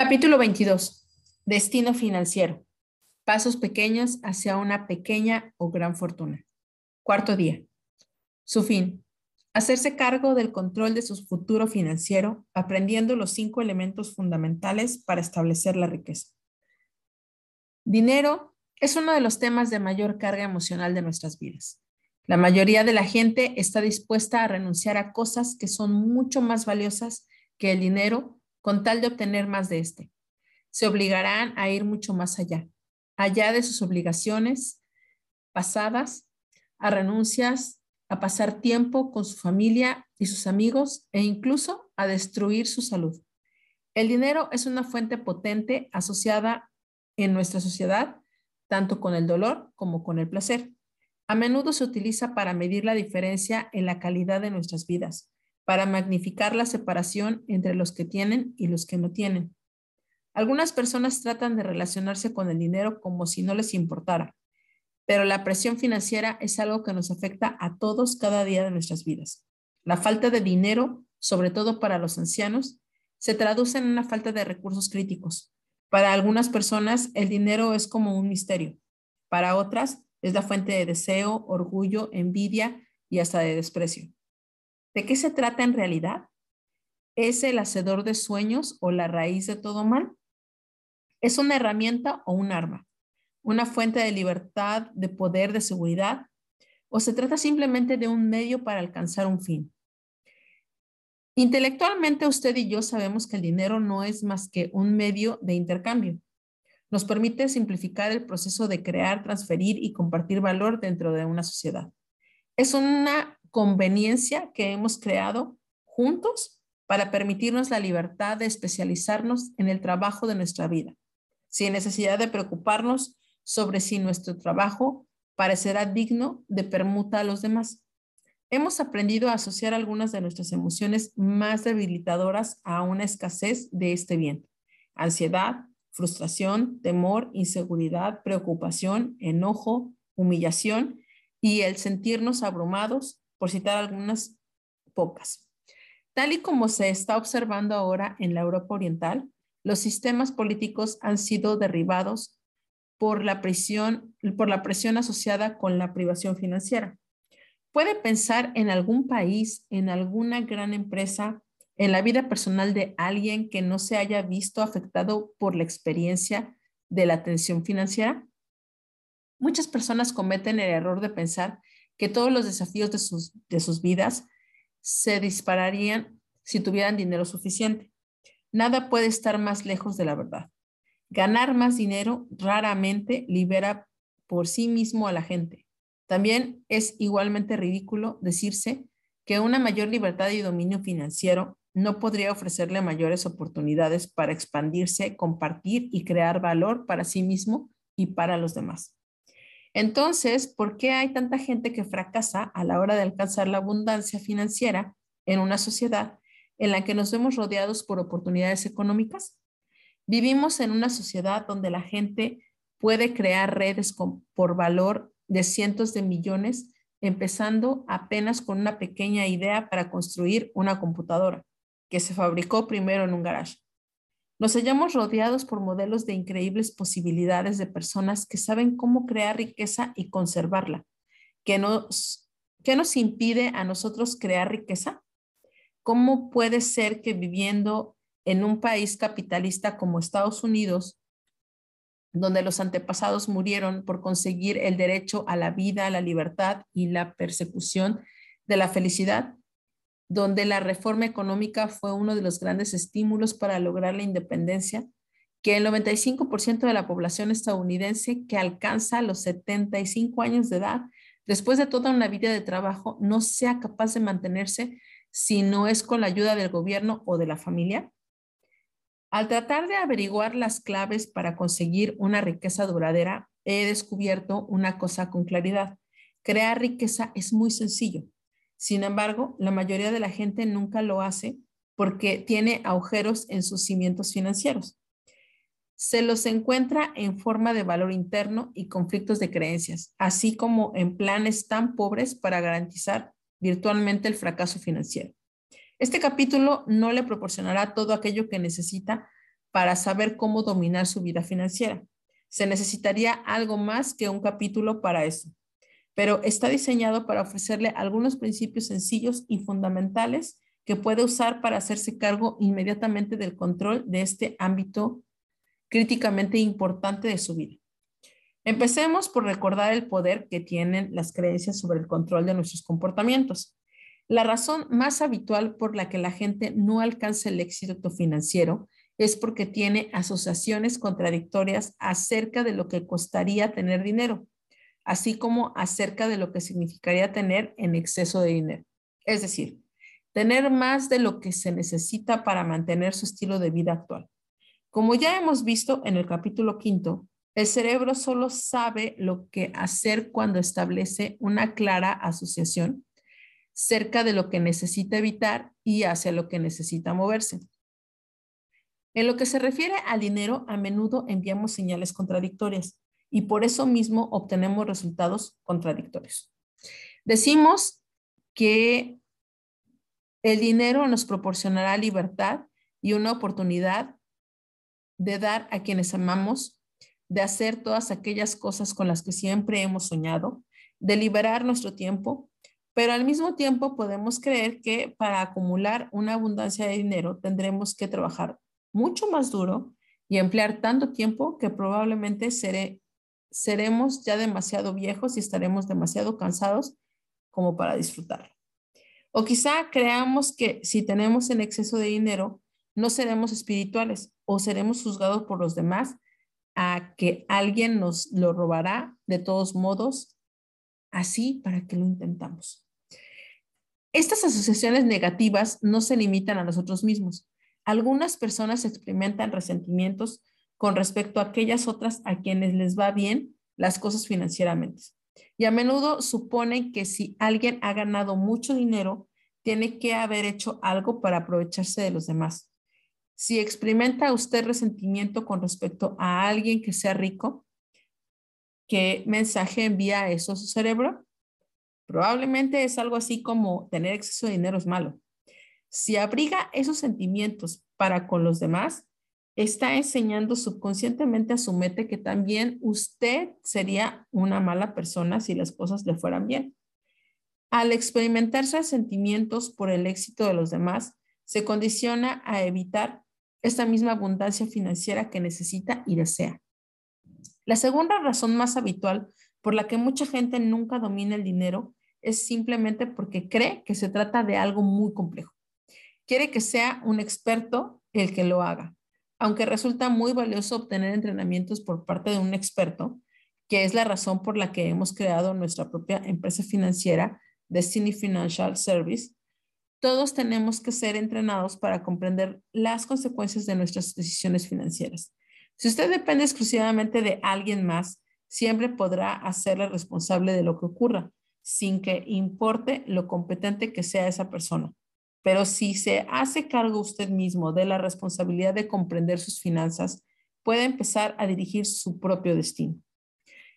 Capítulo 22. Destino financiero. Pasos pequeños hacia una pequeña o gran fortuna. Cuarto día. Su fin. Hacerse cargo del control de su futuro financiero, aprendiendo los cinco elementos fundamentales para establecer la riqueza. Dinero es uno de los temas de mayor carga emocional de nuestras vidas. La mayoría de la gente está dispuesta a renunciar a cosas que son mucho más valiosas que el dinero con tal de obtener más de este. Se obligarán a ir mucho más allá, allá de sus obligaciones pasadas, a renuncias, a pasar tiempo con su familia y sus amigos e incluso a destruir su salud. El dinero es una fuente potente asociada en nuestra sociedad, tanto con el dolor como con el placer. A menudo se utiliza para medir la diferencia en la calidad de nuestras vidas, para magnificar la separación entre los que tienen y los que no tienen. Algunas personas tratan de relacionarse con el dinero como si no les importara, pero la presión financiera es algo que nos afecta a todos cada día de nuestras vidas. La falta de dinero, sobre todo para los ancianos, se traduce en una falta de recursos críticos. Para algunas personas, el dinero es como un misterio. Para otras, es la fuente de deseo, orgullo, envidia y hasta de desprecio. ¿De qué se trata en realidad? ¿Es el hacedor de sueños o la raíz de todo mal? ¿Es una herramienta o un arma? ¿Una fuente de libertad, de poder, de seguridad? ¿O se trata simplemente de un medio para alcanzar un fin? Intelectualmente usted y yo sabemos que el dinero no es más que un medio de intercambio. Nos permite simplificar el proceso de crear, transferir y compartir valor dentro de una sociedad. Es una conveniencia que hemos creado juntos para permitirnos la libertad de especializarnos en el trabajo de nuestra vida, sin necesidad de preocuparnos sobre si nuestro trabajo parecerá digno de permuta a los demás. Hemos aprendido a asociar algunas de nuestras emociones más debilitadoras a una escasez de este bien. Ansiedad, frustración, temor, inseguridad, preocupación, enojo, humillación y el sentirnos abrumados por citar algunas pocas. Tal y como se está observando ahora en la Europa Oriental, los sistemas políticos han sido derribados por la presión, por la presión asociada con la privación financiera. ¿Puede pensar en algún país, en alguna gran empresa, en la vida personal de alguien que no se haya visto afectado por la experiencia de la tensión financiera? Muchas personas cometen el error de pensar que todos los desafíos de sus, de sus vidas se dispararían si tuvieran dinero suficiente. Nada puede estar más lejos de la verdad. Ganar más dinero raramente libera por sí mismo a la gente. También es igualmente ridículo decirse que una mayor libertad y dominio financiero no podría ofrecerle mayores oportunidades para expandirse, compartir y crear valor para sí mismo y para los demás. Entonces, ¿por qué hay tanta gente que fracasa a la hora de alcanzar la abundancia financiera en una sociedad en la que nos vemos rodeados por oportunidades económicas? Vivimos en una sociedad donde la gente puede crear redes por valor de cientos de millones, empezando apenas con una pequeña idea para construir una computadora que se fabricó primero en un garage. Nos hallamos rodeados por modelos de increíbles posibilidades de personas que saben cómo crear riqueza y conservarla. ¿Qué nos, qué nos impide a nosotros crear riqueza? ¿Cómo puede ser que viviendo en un país capitalista como Estados Unidos, donde los antepasados murieron por conseguir el derecho a la vida, la libertad y la persecución de la felicidad, donde la reforma económica fue uno de los grandes estímulos para lograr la independencia, que el 95% de la población estadounidense que alcanza los 75 años de edad, después de toda una vida de trabajo, no sea capaz de mantenerse si no es con la ayuda del gobierno o de la familia? Al tratar de averiguar las claves para conseguir una riqueza duradera, he descubierto una cosa con claridad. Crear riqueza es muy sencillo. Sin embargo, la mayoría de la gente nunca lo hace porque tiene agujeros en sus cimientos financieros. Se los encuentra en forma de valor interno y conflictos de creencias, así como en planes tan pobres para garantizar virtualmente el fracaso financiero. Este capítulo no le proporcionará todo aquello que necesita para saber cómo dominar su vida financiera. Se necesitaría algo más que un capítulo para eso, pero está diseñado para ofrecerle algunos principios sencillos y fundamentales que puede usar para hacerse cargo inmediatamente del control de este ámbito críticamente importante de su vida. Empecemos por recordar el poder que tienen las creencias sobre el control de nuestros comportamientos. La razón más habitual por la que la gente no alcanza el éxito financiero es porque tiene asociaciones contradictorias acerca de lo que costaría tener dinero, así como acerca de lo que significaría tener en exceso de dinero. Es decir, tener más de lo que se necesita para mantener su estilo de vida actual. Como ya hemos visto en el capítulo quinto, el cerebro solo sabe lo que hacer cuando establece una clara asociación cerca de lo que necesita evitar y hacia lo que necesita moverse. En lo que se refiere al dinero, a menudo enviamos señales contradictorias y por eso mismo obtenemos resultados contradictorios. Decimos que el dinero nos proporcionará libertad y una oportunidad de dar a quienes amamos, de hacer todas aquellas cosas con las que siempre hemos soñado, de liberar nuestro tiempo, pero al mismo tiempo podemos creer que para acumular una abundancia de dinero tendremos que trabajar mucho más duro y emplear tanto tiempo que probablemente seremos ya demasiado viejos y estaremos demasiado cansados como para disfrutar. O quizá creamos que si tenemos en exceso de dinero, no seremos espirituales o seremos juzgados por los demás a que alguien nos lo robará de todos modos, así para que lo intentamos. Estas asociaciones negativas no se limitan a nosotros mismos. Algunas personas experimentan resentimientos con respecto a aquellas otras a quienes les va bien las cosas financieramente. Y a menudo suponen que si alguien ha ganado mucho dinero, tiene que haber hecho algo para aprovecharse de los demás. Si experimenta usted resentimiento con respecto a alguien que sea rico, ¿qué mensaje envía eso a su cerebro? Probablemente es algo así como tener exceso de dinero es malo. Si abriga esos sentimientos para con los demás, está enseñando subconscientemente a su mente que también usted sería una mala persona si las cosas le fueran bien. Al experimentarse sentimientos por el éxito de los demás, se condiciona a evitar esta misma abundancia financiera que necesita y desea. La segunda razón más habitual por la que mucha gente nunca domina el dinero es simplemente porque cree que se trata de algo muy complejo quiere que sea un experto el que lo haga. Aunque resulta muy valioso obtener entrenamientos por parte de un experto, que es la razón por la que hemos creado nuestra propia empresa financiera, Destiny Financial Service, todos tenemos que ser entrenados para comprender las consecuencias de nuestras decisiones financieras. Si usted depende exclusivamente de alguien más, siempre podrá hacerle responsable de lo que ocurra, sin que importe lo competente que sea esa persona. Pero si se hace cargo usted mismo de la responsabilidad de comprender sus finanzas, puede empezar a dirigir su propio destino.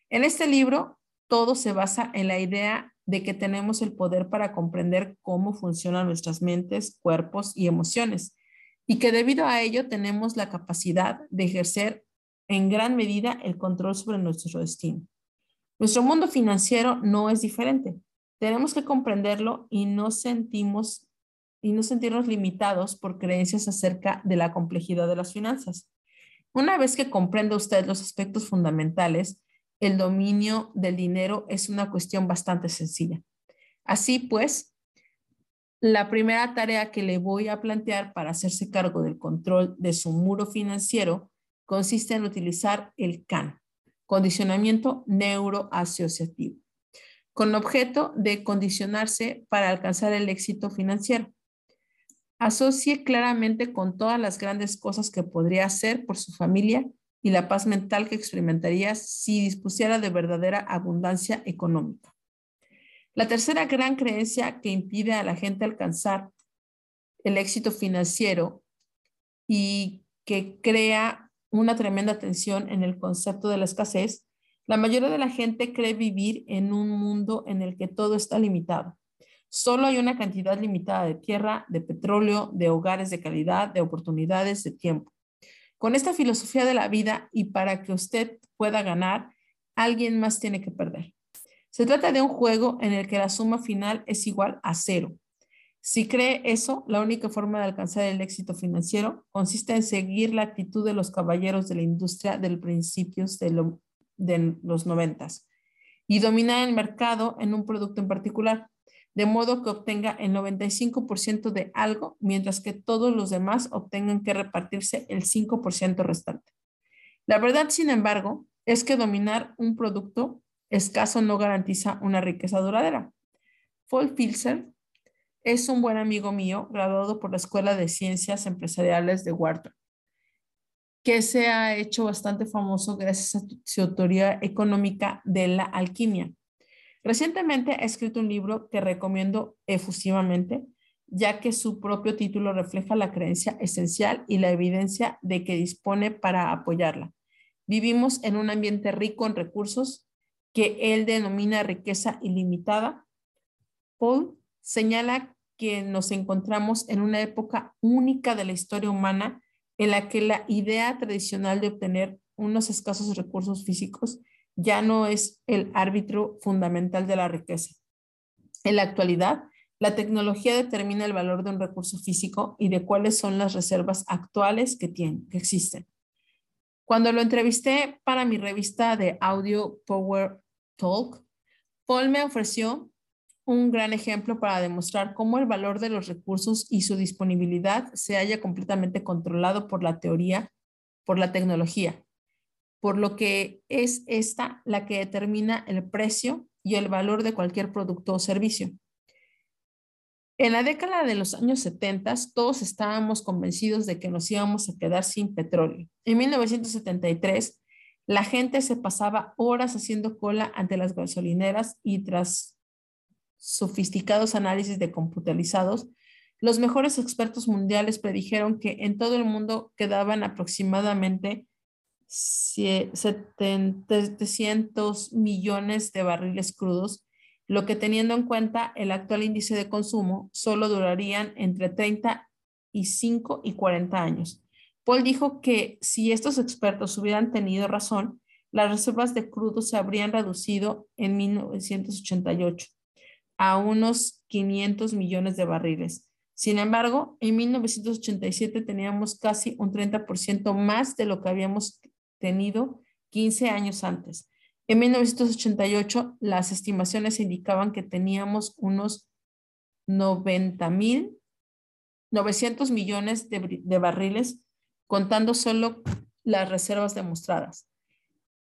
En este libro, todo se basa en la idea de que tenemos el poder para comprender cómo funcionan nuestras mentes, cuerpos y emociones, y que debido a ello tenemos la capacidad de ejercer en gran medida el control sobre nuestro destino. Nuestro mundo financiero no es diferente. Tenemos que comprenderlo y no sentimos y no sentirnos limitados por creencias acerca de la complejidad de las finanzas. Una vez que comprenda usted los aspectos fundamentales, el dominio del dinero es una cuestión bastante sencilla. Así pues, la primera tarea que le voy a plantear para hacerse cargo del control de su muro financiero consiste en utilizar el CAN, condicionamiento neuroasociativo, con objeto de condicionarse para alcanzar el éxito financiero asocie claramente con todas las grandes cosas que podría hacer por su familia y la paz mental que experimentaría si dispusiera de verdadera abundancia económica. La tercera gran creencia que impide a la gente alcanzar el éxito financiero y que crea una tremenda tensión en el concepto de la escasez, la mayoría de la gente cree vivir en un mundo en el que todo está limitado. Solo hay una cantidad limitada de tierra, de petróleo, de hogares de calidad, de oportunidades, de tiempo. Con esta filosofía de la vida y para que usted pueda ganar, alguien más tiene que perder. Se trata de un juego en el que la suma final es igual a cero. Si cree eso, la única forma de alcanzar el éxito financiero consiste en seguir la actitud de los caballeros de la industria del principios de, de los noventas y dominar el mercado en un producto en particular de modo que obtenga el 95% de algo, mientras que todos los demás obtengan que repartirse el 5% restante. La verdad, sin embargo, es que dominar un producto escaso no garantiza una riqueza duradera. Paul Filzer es un buen amigo mío, graduado por la Escuela de Ciencias Empresariales de Wharton, que se ha hecho bastante famoso gracias a su teoría económica de la alquimia. Recientemente ha escrito un libro que recomiendo efusivamente, ya que su propio título refleja la creencia esencial y la evidencia de que dispone para apoyarla. Vivimos en un ambiente rico en recursos que él denomina riqueza ilimitada. Paul señala que nos encontramos en una época única de la historia humana en la que la idea tradicional de obtener unos escasos recursos físicos ya no es el árbitro fundamental de la riqueza. En la actualidad, la tecnología determina el valor de un recurso físico y de cuáles son las reservas actuales que, tienen, que existen. Cuando lo entrevisté para mi revista de audio Power Talk, Paul me ofreció un gran ejemplo para demostrar cómo el valor de los recursos y su disponibilidad se haya completamente controlado por la teoría, por la tecnología, por lo que es esta la que determina el precio y el valor de cualquier producto o servicio. En la década de los años 70, todos estábamos convencidos de que nos íbamos a quedar sin petróleo. En 1973, la gente se pasaba horas haciendo cola ante las gasolineras y tras sofisticados análisis de computarizados, los mejores expertos mundiales predijeron que en todo el mundo quedaban aproximadamente 700 millones de barriles crudos, lo que teniendo en cuenta el actual índice de consumo, solo durarían entre 35 y 40 años. Paul dijo que si estos expertos hubieran tenido razón, las reservas de crudo se habrían reducido en 1988 a unos 500 millones de barriles. Sin embargo, en 1987 teníamos casi un 30% más de lo que habíamos tenido 15 años antes. En 1988, las estimaciones indicaban que teníamos unos 90 mil, 900 millones de, de barriles, contando solo las reservas demostradas.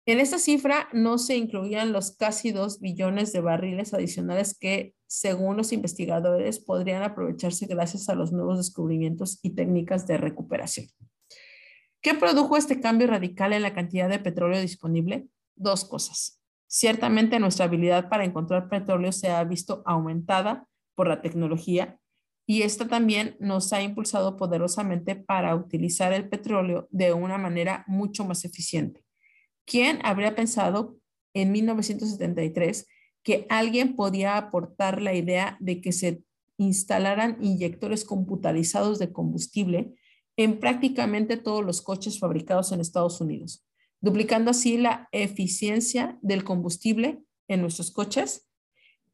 En esta cifra no se incluían los casi 2 billones de barriles adicionales que, según los investigadores, podrían aprovecharse gracias a los nuevos descubrimientos y técnicas de recuperación. ¿Qué produjo este cambio radical en la cantidad de petróleo disponible? Dos cosas. Ciertamente nuestra habilidad para encontrar petróleo se ha visto aumentada por la tecnología y esta también nos ha impulsado poderosamente para utilizar el petróleo de una manera mucho más eficiente. ¿Quién habría pensado en 1973 que alguien podía aportar la idea de que se instalaran inyectores computarizados de combustible en prácticamente todos los coches fabricados en Estados Unidos, duplicando así la eficiencia del combustible en nuestros coches.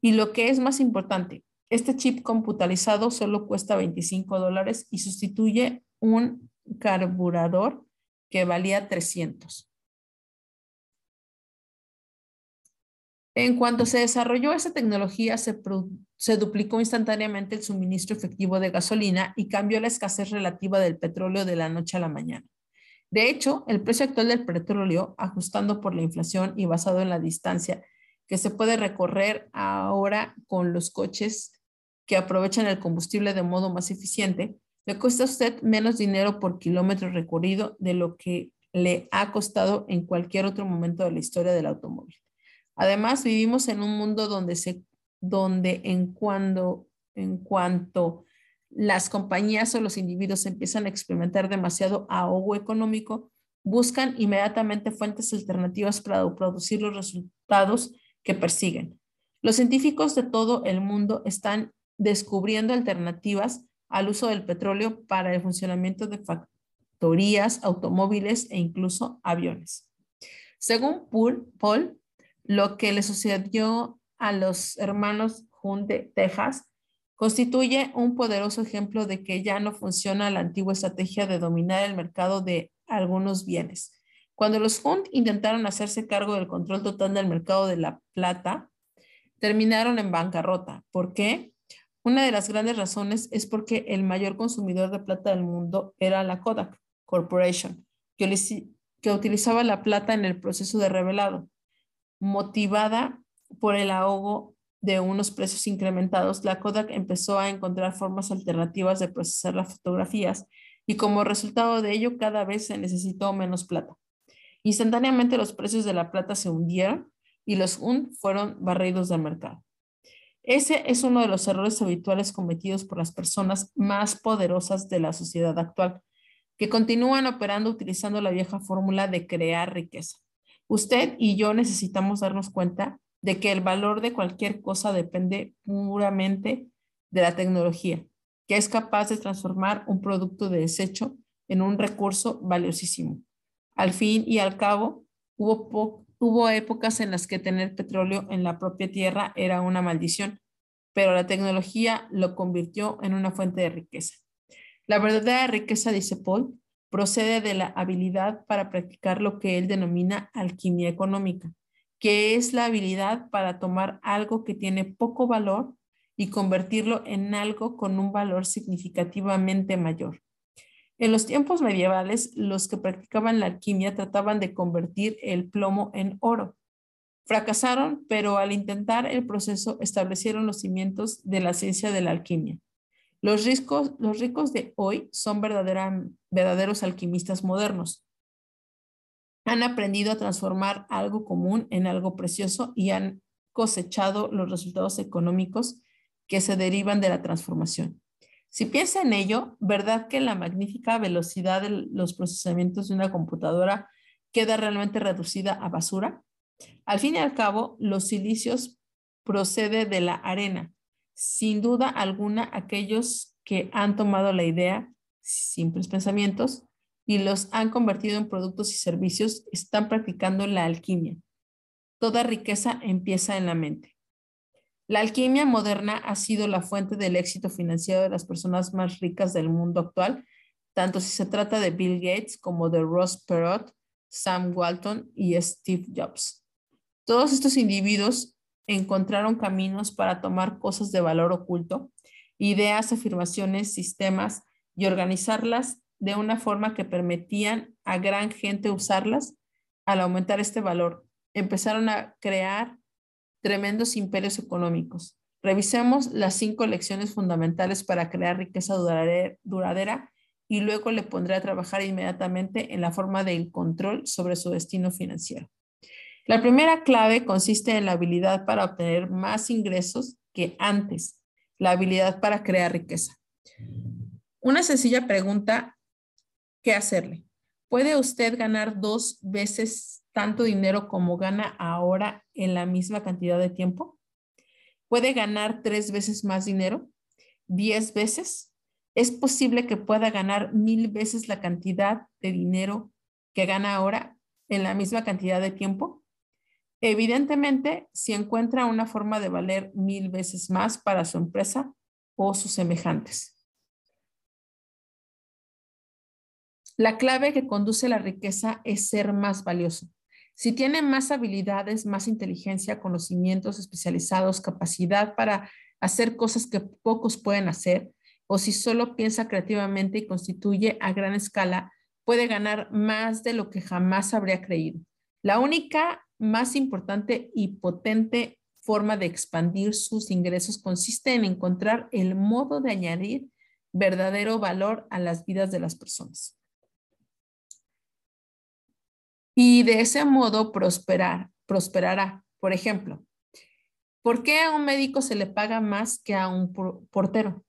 Y lo que es más importante, este chip computarizado solo cuesta 25 dólares y sustituye un carburador que valía 300. En cuanto se desarrolló esa tecnología, se, duplicó instantáneamente el suministro efectivo de gasolina y cambió la escasez relativa del petróleo de la noche a la mañana. De hecho, el precio actual del petróleo, ajustando por la inflación y basado en la distancia que se puede recorrer ahora con los coches que aprovechan el combustible de modo más eficiente, le cuesta a usted menos dinero por kilómetro recorrido de lo que le ha costado en cualquier otro momento de la historia del automóvil. Además, vivimos en un mundo donde, se, donde en, cuando, en cuanto las compañías o los individuos empiezan a experimentar demasiado ahogo económico, buscan inmediatamente fuentes alternativas para producir los resultados que persiguen. Los científicos de todo el mundo están descubriendo alternativas al uso del petróleo para el funcionamiento de factorías, automóviles e incluso aviones. Según Paul, lo que le sucedió a los hermanos Hunt de Texas constituye un poderoso ejemplo de que ya no funciona la antigua estrategia de dominar el mercado de algunos bienes. Cuando los Hunt intentaron hacerse cargo del control total del mercado de la plata, terminaron en bancarrota. ¿Por qué? Una de las grandes razones es porque el mayor consumidor de plata del mundo era la Kodak Corporation, que, utilizaba la plata en el proceso de revelado. Motivada por el ahogo de unos precios incrementados, la Kodak empezó a encontrar formas alternativas de procesar las fotografías y como resultado de ello cada vez se necesitó menos plata. Instantáneamente los precios de la plata se hundieron y los UN fueron barridos del mercado. Ese es uno de los errores habituales cometidos por las personas más poderosas de la sociedad actual, que continúan operando utilizando la vieja fórmula de crear riqueza. Usted y yo necesitamos darnos cuenta de que el valor de cualquier cosa depende puramente de la tecnología, que es capaz de transformar un producto de desecho en un recurso valiosísimo. Al fin y al cabo, hubo, épocas en las que tener petróleo en la propia tierra era una maldición, pero la tecnología lo convirtió en una fuente de riqueza. La verdadera riqueza, dice Paul, procede de la habilidad para practicar lo que él denomina alquimia económica que es la habilidad para tomar algo que tiene poco valor y convertirlo en algo con un valor significativamente mayor. En los tiempos medievales, los que practicaban la alquimia trataban de convertir el plomo en oro. Fracasaron, pero al intentar el proceso establecieron los cimientos de la ciencia de la alquimia. Los ricos, de hoy son verdaderos alquimistas modernos han aprendido a transformar algo común en algo precioso y han cosechado los resultados económicos que se derivan de la transformación. Si piensa en ello, ¿verdad que la magnífica velocidad de los procesamientos de una computadora queda realmente reducida a basura? Al fin y al cabo, los silicios procede de la arena. Sin duda alguna, aquellos que han tomado la idea, simples pensamientos, y los han convertido en productos y servicios, están practicando la alquimia. Toda riqueza empieza en la mente. La alquimia moderna ha sido la fuente del éxito financiero de las personas más ricas del mundo actual, tanto si se trata de Bill Gates como de Ross Perot, Sam Walton y Steve Jobs. Todos estos individuos encontraron caminos para tomar cosas de valor oculto, ideas, afirmaciones, sistemas y organizarlas de una forma que permitían a gran gente usarlas, al aumentar este valor, empezaron a crear tremendos imperios económicos. Revisemos las cinco lecciones fundamentales para crear riqueza duradera y luego le pondré a trabajar inmediatamente en la forma del control sobre su destino financiero. La primera clave consiste en la habilidad para obtener más ingresos que antes, la habilidad para crear riqueza. Una sencilla pregunta qué hacerle. ¿Puede usted ganar dos veces tanto dinero como gana ahora en la misma cantidad de tiempo? ¿Puede ganar tres veces más dinero? ¿Diez veces? ¿Es posible que pueda ganar mil veces la cantidad de dinero que gana ahora en la misma cantidad de tiempo? Evidentemente, si encuentra una forma de valer mil veces más para su empresa o sus semejantes. La clave que conduce la riqueza es ser más valioso. Si tiene más habilidades, más inteligencia, conocimientos especializados, capacidad para hacer cosas que pocos pueden hacer, o si solo piensa creativamente y constituye a gran escala, puede ganar más de lo que jamás habría creído. La única más importante y potente forma de expandir sus ingresos consiste en encontrar el modo de añadir verdadero valor a las vidas de las personas y de ese modo prosperar, prosperará. Por ejemplo, ¿por qué a un médico se le paga más que a un portero?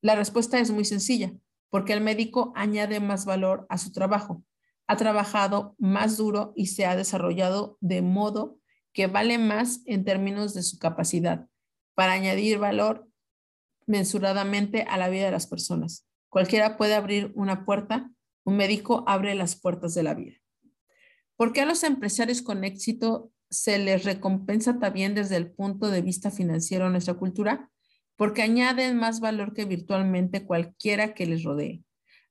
La respuesta es muy sencilla, porque el médico añade más valor a su trabajo, ha trabajado más duro y se ha desarrollado de modo que vale más en términos de su capacidad para añadir valor mensuradamente a la vida de las personas. Cualquiera puede abrir una puerta Un médico abre las puertas de la vida. ¿Por qué a los empresarios con éxito se les recompensa también desde el punto de vista financiero en nuestra cultura? Porque añaden más valor que virtualmente cualquiera que les rodee.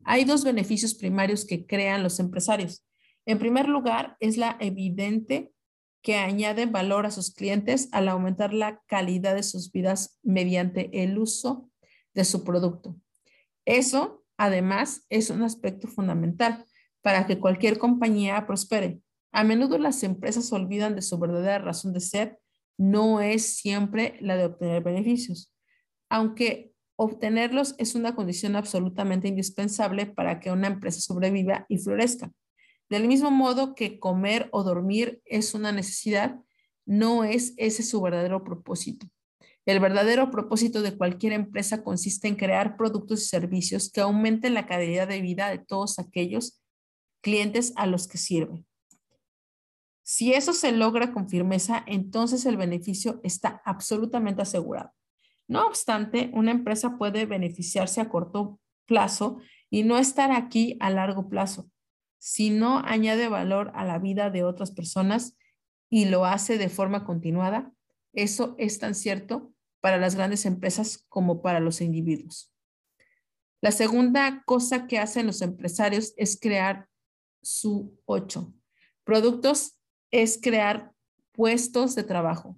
Hay dos beneficios primarios que crean los empresarios. En primer lugar, es la evidente que añaden valor a sus clientes al aumentar la calidad de sus vidas mediante el uso de su producto. Eso, además, es un aspecto fundamental para que cualquier compañía prospere. A menudo las empresas olvidan de su verdadera razón de ser, no es siempre la de obtener beneficios, aunque obtenerlos es una condición absolutamente indispensable para que una empresa sobreviva y florezca. Del mismo modo que comer o dormir es una necesidad, no es ese su verdadero propósito. El verdadero propósito de cualquier empresa consiste en crear productos y servicios que aumenten la calidad de vida de todos aquellos clientes a los que sirve. Si eso se logra con firmeza, entonces el beneficio está absolutamente asegurado. No obstante, una empresa puede beneficiarse a corto plazo y no estar aquí a largo plazo si no añade valor a la vida de otras personas y lo hace de forma continuada, eso es tan cierto para las grandes empresas como para los individuos. La segunda cosa que hacen los empresarios es crear su ocho. Productos es crear puestos de trabajo.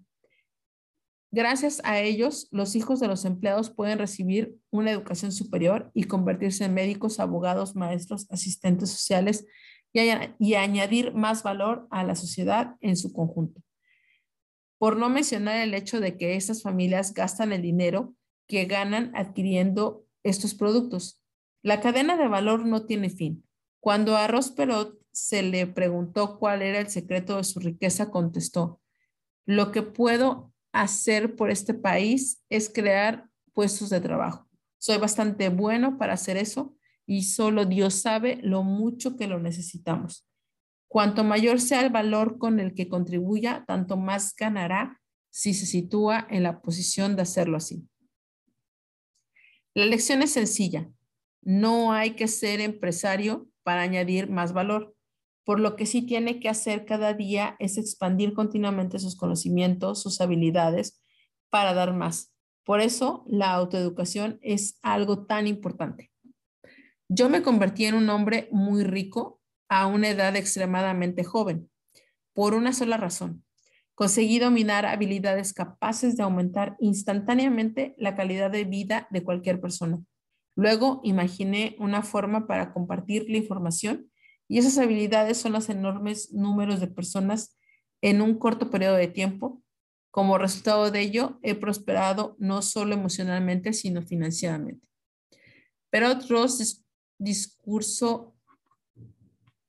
Gracias a ellos, los hijos de los empleados pueden recibir una educación superior y convertirse en médicos, abogados, maestros, asistentes sociales y, añadir más valor a la sociedad en su conjunto. Por no mencionar el hecho de que estas familias gastan el dinero que ganan adquiriendo estos productos. La cadena de valor no tiene fin. Cuando a Ross Perot se le preguntó cuál era el secreto de su riqueza, contestó, lo que puedo hacer por este país es crear puestos de trabajo. Soy bastante bueno para hacer eso y solo Dios sabe lo mucho que lo necesitamos. Cuanto mayor sea el valor con el que contribuya, tanto más ganará si se sitúa en la posición de hacerlo así. La lección es sencilla. No hay que ser empresario para añadir más valor. Por lo que sí tiene que hacer cada día es expandir continuamente sus conocimientos, sus habilidades para dar más. Por eso la autoeducación es algo tan importante. Yo me convertí en un hombre muy rico a una edad extremadamente joven, por una sola razón. Conseguí dominar habilidades capaces de aumentar instantáneamente la calidad de vida de cualquier persona. Luego imaginé una forma para compartir la información y esas habilidades son los enormes números de personas en un corto periodo de tiempo. Como resultado de ello, he prosperado no solo emocionalmente, sino financieramente. Pero otro discurso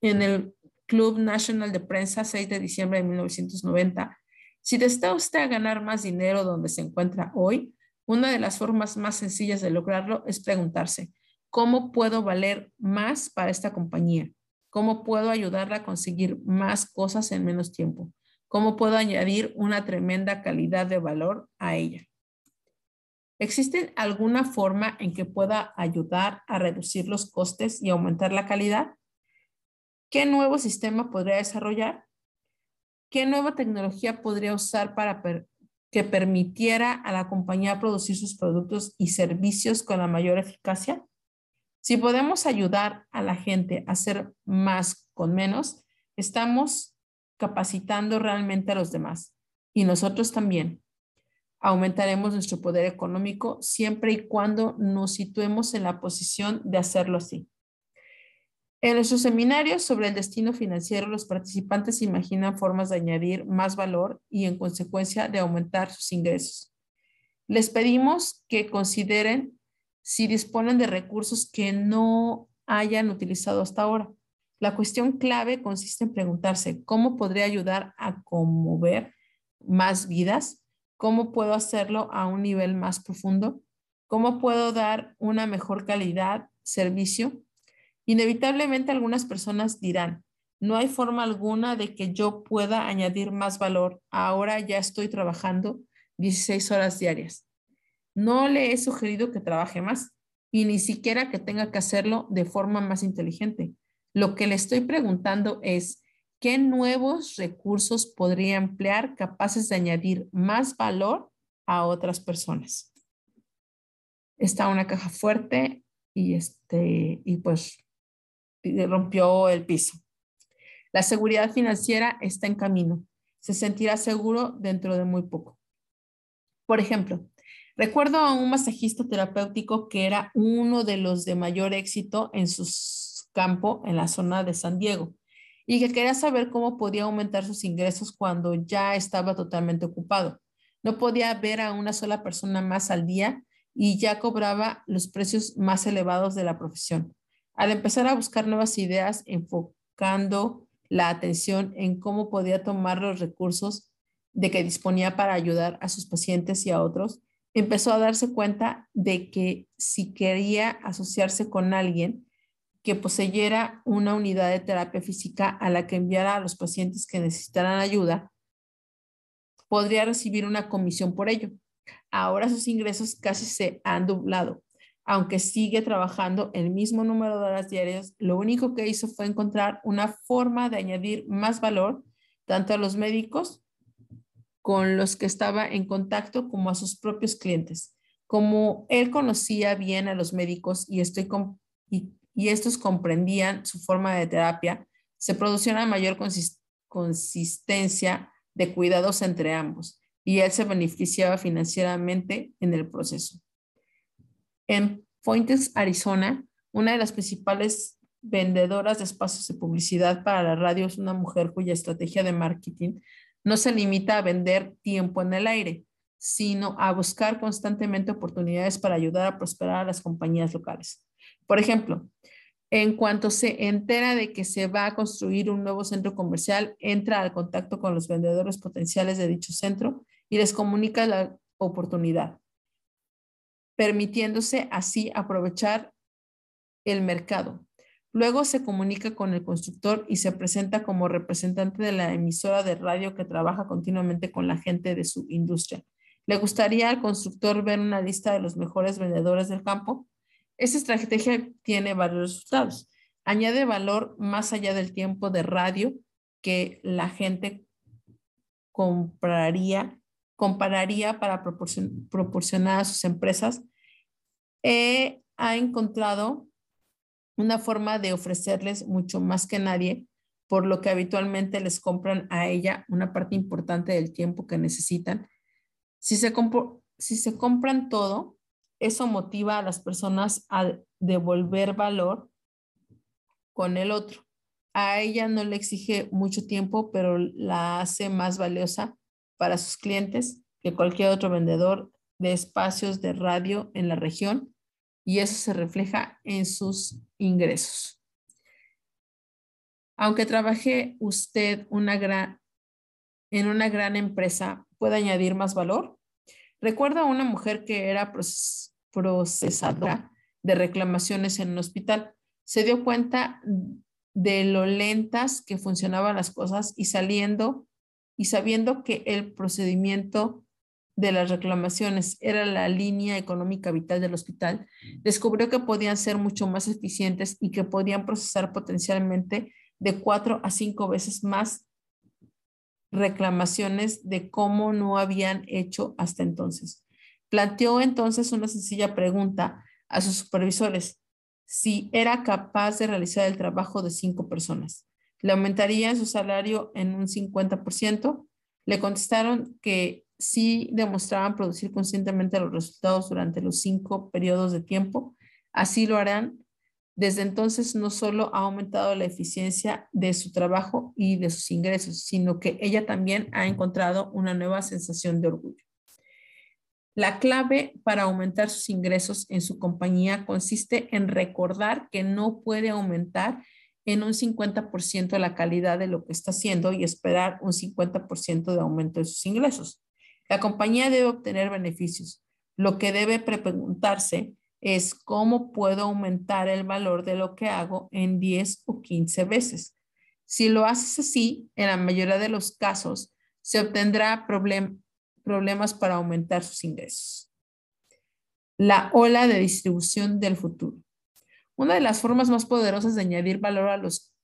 en el Club Nacional de Prensa, 6 de diciembre de 1990. Si desea usted ganar más dinero donde se encuentra hoy, una de las formas más sencillas de lograrlo es preguntarse, ¿cómo puedo valer más para esta compañía? ¿Cómo puedo ayudarla a conseguir más cosas en menos tiempo? ¿Cómo puedo añadir una tremenda calidad de valor a ella? ¿Existe alguna forma en que pueda ayudar a reducir los costes y aumentar la calidad? ¿Qué nuevo sistema podría desarrollar? ¿Qué nueva tecnología podría usar para que permitiera a la compañía producir sus productos y servicios con la mayor eficacia? Si podemos ayudar a la gente a hacer más con menos, estamos capacitando realmente a los demás y nosotros también. Aumentaremos nuestro poder económico siempre y cuando nos situemos en la posición de hacerlo así. En nuestros seminarios sobre el destino financiero, los participantes imaginan formas de añadir más valor y en consecuencia de aumentar sus ingresos. Les pedimos que consideren si disponen de recursos que no hayan utilizado hasta ahora. La cuestión clave consiste en preguntarse, ¿cómo podría ayudar a conmover más vidas? ¿Cómo puedo hacerlo a un nivel más profundo? ¿Cómo puedo dar una mejor calidad, servicio? Inevitablemente algunas personas dirán, no hay forma alguna de que yo pueda añadir más valor. Ahora ya estoy trabajando 16 horas diarias. No le he sugerido que trabaje más y ni siquiera que tenga que hacerlo de forma más inteligente. Lo que le estoy preguntando es, ¿qué nuevos recursos podría emplear capaces de añadir más valor a otras personas? Está una caja fuerte y, este, y pues rompió el piso. La seguridad financiera está en camino. Se sentirá seguro dentro de muy poco. Por ejemplo, recuerdo a un masajista terapéutico que era uno de los de mayor éxito en su campo en la zona de San Diego y que quería saber cómo podía aumentar sus ingresos cuando ya estaba totalmente ocupado. No podía ver a una sola persona más al día y ya cobraba los precios más elevados de la profesión. Al empezar a buscar nuevas ideas, enfocando la atención en cómo podía tomar los recursos de que disponía para ayudar a sus pacientes y a otros, empezó a darse cuenta de que si quería asociarse con alguien que poseyera una unidad de terapia física a la que enviara a los pacientes que necesitaran ayuda, podría recibir una comisión por ello. Ahora sus ingresos casi se han doblado. Aunque sigue trabajando el mismo número de horas diarias, lo único que hizo fue encontrar una forma de añadir más valor tanto a los médicos con los que estaba en contacto como a sus propios clientes. Como él conocía bien a los médicos y, estos comprendían su forma de terapia, se producía una mayor consistencia de cuidados entre ambos y él se beneficiaba financieramente en el proceso. En Pointers, Arizona, una de las principales vendedoras de espacios de publicidad para la radio es una mujer cuya estrategia de marketing no se limita a vender tiempo en el aire, sino a buscar constantemente oportunidades para ayudar a prosperar a las compañías locales. Por ejemplo, en cuanto se entera de que se va a construir un nuevo centro comercial, entra al contacto con los vendedores potenciales de dicho centro y les comunica la oportunidad, permitiéndose así aprovechar el mercado. Luego se comunica con el constructor y se presenta como representante de la emisora de radio que trabaja continuamente con la gente de su industria. ¿Le gustaría al constructor ver una lista de los mejores vendedores del campo? Esta estrategia tiene varios resultados. Añade valor más allá del tiempo de radio que la gente compraría compararía para proporcionar a sus empresas, eh, ha encontrado una forma de ofrecerles mucho más que nadie, por lo que habitualmente les compran a ella una parte importante del tiempo que necesitan. Si se, si se compran todo, eso motiva a las personas a devolver valor con el otro. A ella no le exige mucho tiempo, pero la hace más valiosa para sus clientes que cualquier otro vendedor de espacios de radio en la región y eso se refleja en sus ingresos. Aunque trabaje usted en una gran empresa, ¿puede añadir más valor? Recuerdo a una mujer que era procesadora de reclamaciones en un hospital. Se dio cuenta de lo lentas que funcionaban las cosas y saliendo y sabiendo que el procedimiento de las reclamaciones era la línea económica vital del hospital, descubrió que podían ser mucho más eficientes y que podían procesar potencialmente de cuatro a cinco veces más reclamaciones de cómo no habían hecho hasta entonces. Planteó entonces una sencilla pregunta a sus supervisores, si era capaz de realizar el trabajo de cinco personas le aumentarían su salario en un 50%. Le contestaron que sí demostraban producir conscientemente los resultados durante los cinco periodos de tiempo. Así lo harán. Desde entonces no solo ha aumentado la eficiencia de su trabajo y de sus ingresos, sino que ella también ha encontrado una nueva sensación de orgullo. La clave para aumentar sus ingresos en su compañía consiste en recordar que no puede aumentar en un 50% la calidad de lo que está haciendo y esperar un 50% de aumento de sus ingresos. La compañía debe obtener beneficios. Lo que debe preguntarse es cómo puedo aumentar el valor de lo que hago en 10 o 15 veces. Si lo haces así, en la mayoría de los casos, se obtendrá problemas para aumentar sus ingresos. La ola de distribución del futuro. Una de las formas más poderosas de añadir valor a los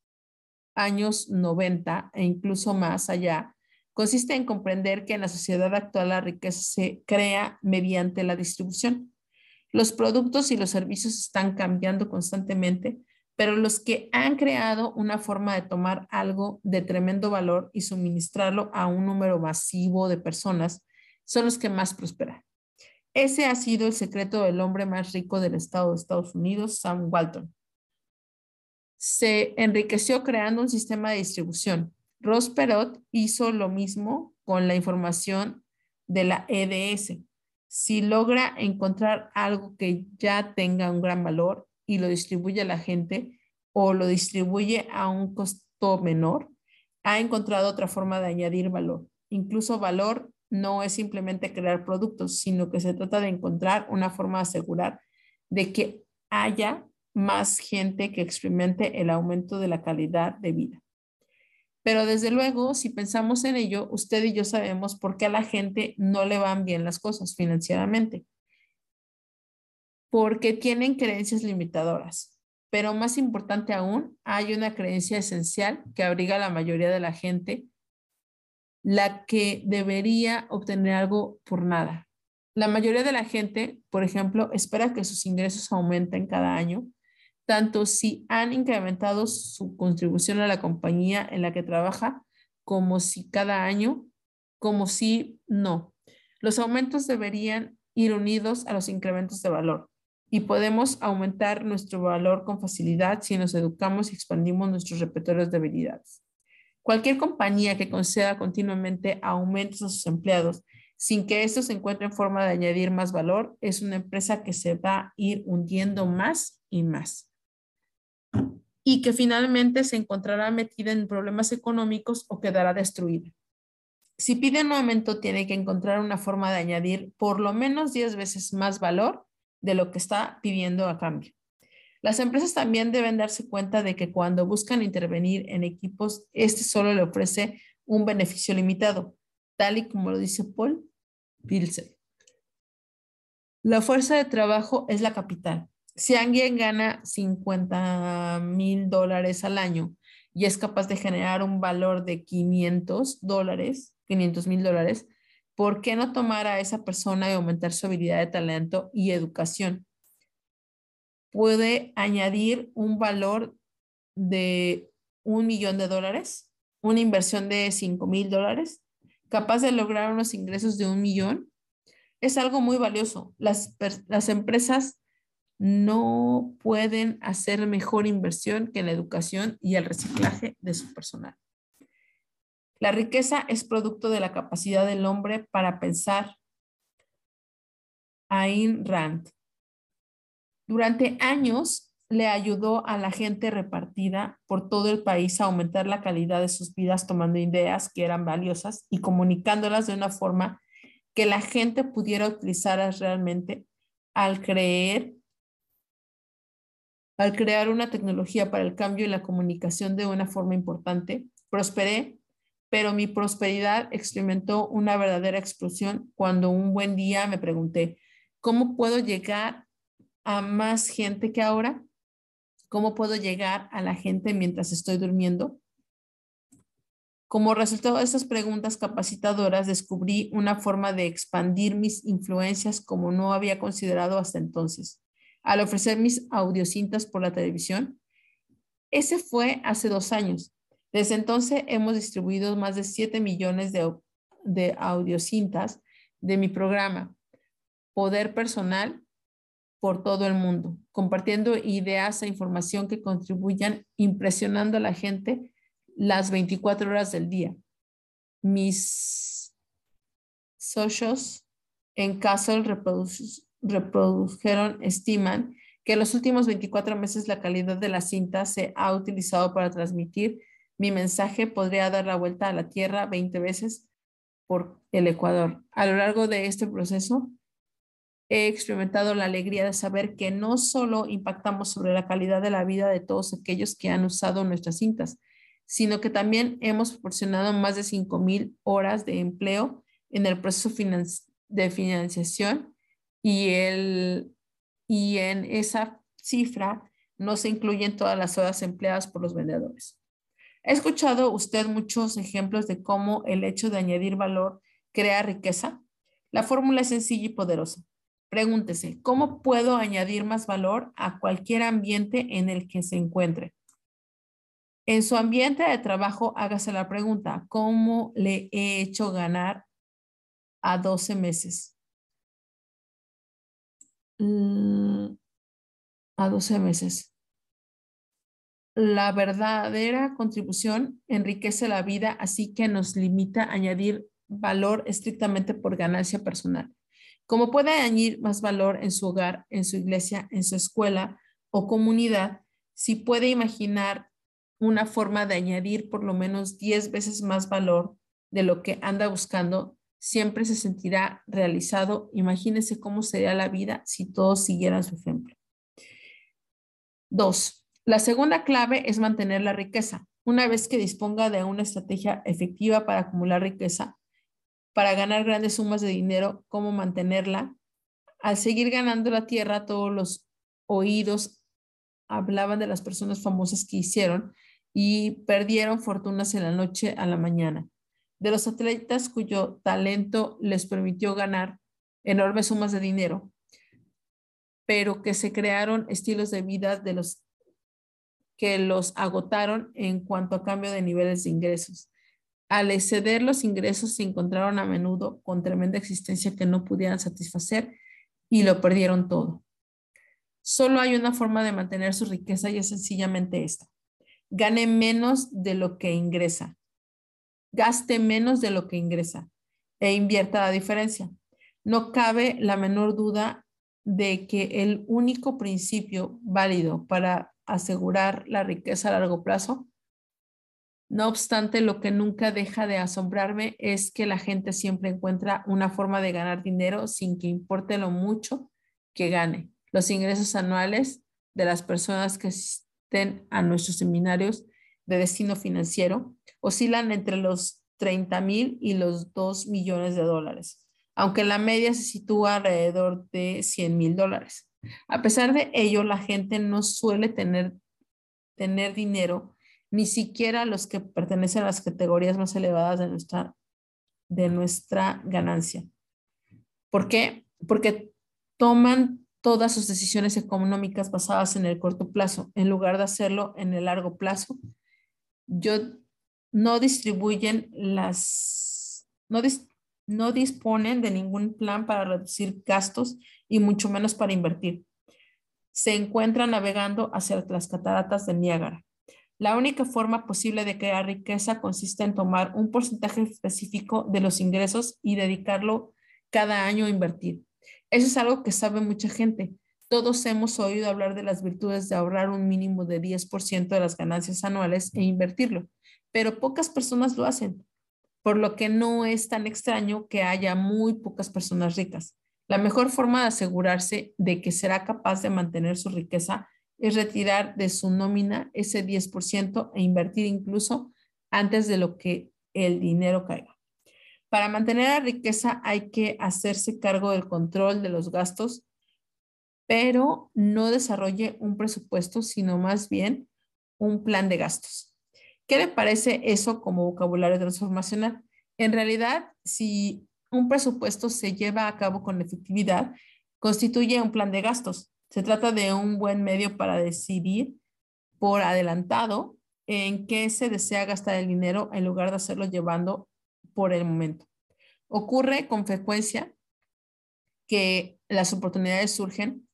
años 90 e incluso más allá consiste en comprender que en la sociedad actual la riqueza se crea mediante la distribución. Los productos y los servicios están cambiando constantemente, pero los que han creado una forma de tomar algo de tremendo valor y suministrarlo a un número masivo de personas son los que más prosperan. Ese ha sido el secreto del hombre más rico del estado de Estados Unidos, Sam Walton. Se enriqueció creando un sistema de distribución. Ross Perot hizo lo mismo con la información de la EDS. Si logra encontrar algo que ya tenga un gran valor y lo distribuye a la gente o lo distribuye a un costo menor, ha encontrado otra forma de añadir valor. Incluso valor no es simplemente crear productos, sino que se trata de encontrar una forma de asegurar de que haya más gente que experimente el aumento de la calidad de vida. Pero desde luego, si pensamos en ello, usted y yo sabemos por qué a la gente no le van bien las cosas financieramente. Porque tienen creencias limitadoras. Pero más importante aún, hay una creencia esencial que abriga a la mayoría de la gente la que debería obtener algo por nada. La mayoría de la gente, por ejemplo, espera que sus ingresos aumenten cada año, tanto si han incrementado su contribución a la compañía en la que trabaja, como si cada año, como si no. Los aumentos deberían ir unidos a los incrementos de valor y podemos aumentar nuestro valor con facilidad si nos educamos y expandimos nuestros repertorios de habilidades. Cualquier compañía que conceda continuamente aumentos a sus empleados sin que estos se encuentren forma de añadir más valor es una empresa que se va a ir hundiendo más y más y que finalmente se encontrará metida en problemas económicos o quedará destruida. Si pide un aumento, tiene que encontrar una forma de añadir por lo menos 10 veces más valor de lo que está pidiendo a cambio. Las empresas también deben darse cuenta de que cuando buscan intervenir en equipos, este solo le ofrece un beneficio limitado, tal y como lo dice Paul Pilsen. La fuerza de trabajo es la capital. Si alguien gana 50 mil dólares al año y es capaz de generar un valor de 500 dólares, 500 mil dólares, ¿por qué no tomar a esa persona y aumentar su habilidad de talento y educación? puede añadir un valor de un millón de dólares, una inversión de cinco mil dólares, capaz de lograr unos ingresos de un millón, es algo muy valioso. Las, las empresas no pueden hacer mejor inversión que la educación y el reciclaje de su personal. La riqueza es producto de la capacidad del hombre para pensar. Ayn Rand. Durante años le ayudó a la gente repartida por todo el país a aumentar la calidad de sus vidas tomando ideas que eran valiosas y comunicándolas de una forma que la gente pudiera utilizarlas realmente al creer al crear una tecnología para el cambio y la comunicación de una forma importante, prosperé, pero mi prosperidad experimentó una verdadera explosión cuando un buen día me pregunté, ¿cómo puedo llegar a más gente que ahora? ¿Cómo puedo llegar a la gente mientras estoy durmiendo? Como resultado de estas preguntas capacitadoras, descubrí una forma de expandir mis influencias como no había considerado hasta entonces. Al ofrecer mis audiocintas por la televisión, ese fue hace dos años. Desde entonces hemos distribuido más de 7 millones de, de audiocintas de mi programa Poder Personal por todo el mundo, compartiendo ideas e información que contribuyan impresionando a la gente las 24 horas del día. Mis socios en Castle reprodujeron, estiman que en los últimos 24 meses la calidad de la cinta se ha utilizado para transmitir mi mensaje podría dar la vuelta a la Tierra 20 veces por el Ecuador. A lo largo de este proceso, he experimentado la alegría de saber que no solo impactamos sobre la calidad de la vida de todos aquellos que han usado nuestras cintas, sino que también hemos proporcionado más de 5.000 horas de empleo en el proceso de financiación y, y en esa cifra no se incluyen todas las horas empleadas por los vendedores. ¿Ha escuchado usted muchos ejemplos de cómo el hecho de añadir valor crea riqueza? La fórmula es sencilla y poderosa. Pregúntese, ¿cómo puedo añadir más valor a cualquier ambiente en el que se encuentre? En su ambiente de trabajo, hágase la pregunta, ¿cómo le he hecho ganar a 12 meses? Mm, a 12 meses. La verdadera contribución enriquece la vida, así que nos limita a añadir valor estrictamente por ganancia personal. Como puede añadir más valor en su hogar, en su iglesia, en su escuela o comunidad, si puede imaginar una forma de añadir por lo menos 10 veces más valor de lo que anda buscando, siempre se sentirá realizado. Imagínese cómo sería la vida si todos siguieran su ejemplo. Dos, la segunda clave es mantener la riqueza. Una vez que disponga de una estrategia efectiva para acumular riqueza, para ganar grandes sumas de dinero, cómo mantenerla. Al seguir ganando la tierra, todos los oídos hablaban de las personas famosas que hicieron y perdieron fortunas en la noche a la mañana. De los atletas cuyo talento les permitió ganar enormes sumas de dinero, pero que se crearon estilos de vida de los que los agotaron en cuanto a cambio de niveles de ingresos. Al exceder los ingresos se encontraron a menudo con tremenda existencia que no pudieran satisfacer y lo perdieron todo. Solo hay una forma de mantener su riqueza y es sencillamente esta. Gane menos de lo que ingresa. Gaste menos de lo que ingresa e invierta la diferencia. No cabe la menor duda de que el único principio válido para asegurar la riqueza a largo plazo. No obstante, lo que nunca deja de asombrarme es que la gente siempre encuentra una forma de ganar dinero sin que importe lo mucho que gane. Los ingresos anuales de las personas que asisten a nuestros seminarios de destino financiero oscilan entre los 30 mil y los 2 millones de dólares, aunque la media se sitúa alrededor de 100 mil dólares. A pesar de ello, la gente no suele tener, tener dinero, ni siquiera los que pertenecen a las categorías más elevadas de nuestra, de nuestra ganancia. ¿Por qué? Porque toman todas sus decisiones económicas basadas en el corto plazo, en lugar de hacerlo en el largo plazo. Yo no distribuyen las, no, no disponen de ningún plan para reducir gastos y mucho menos para invertir. Se encuentran navegando hacia las cataratas de Niágara. La única forma posible de crear riqueza consiste en tomar un porcentaje específico de los ingresos y dedicarlo cada año a invertir. Eso es algo que sabe mucha gente. Todos hemos oído hablar de las virtudes de ahorrar un mínimo de 10% de las ganancias anuales e invertirlo, pero pocas personas lo hacen por lo que no es tan extraño que haya muy pocas personas ricas. La mejor forma de asegurarse de que será capaz de mantener su riqueza es retirar de su nómina ese 10% e invertir incluso antes de lo que el dinero caiga. Para mantener la riqueza hay que hacerse cargo del control de los gastos, pero no desarrolle un presupuesto, sino más bien un plan de gastos. ¿Qué le parece eso como vocabulario transformacional? En realidad, si un presupuesto se lleva a cabo con efectividad, constituye un plan de gastos. Se trata de un buen medio para decidir por adelantado en qué se desea gastar el dinero en lugar de hacerlo llevando por el momento. Ocurre con frecuencia que las oportunidades surgen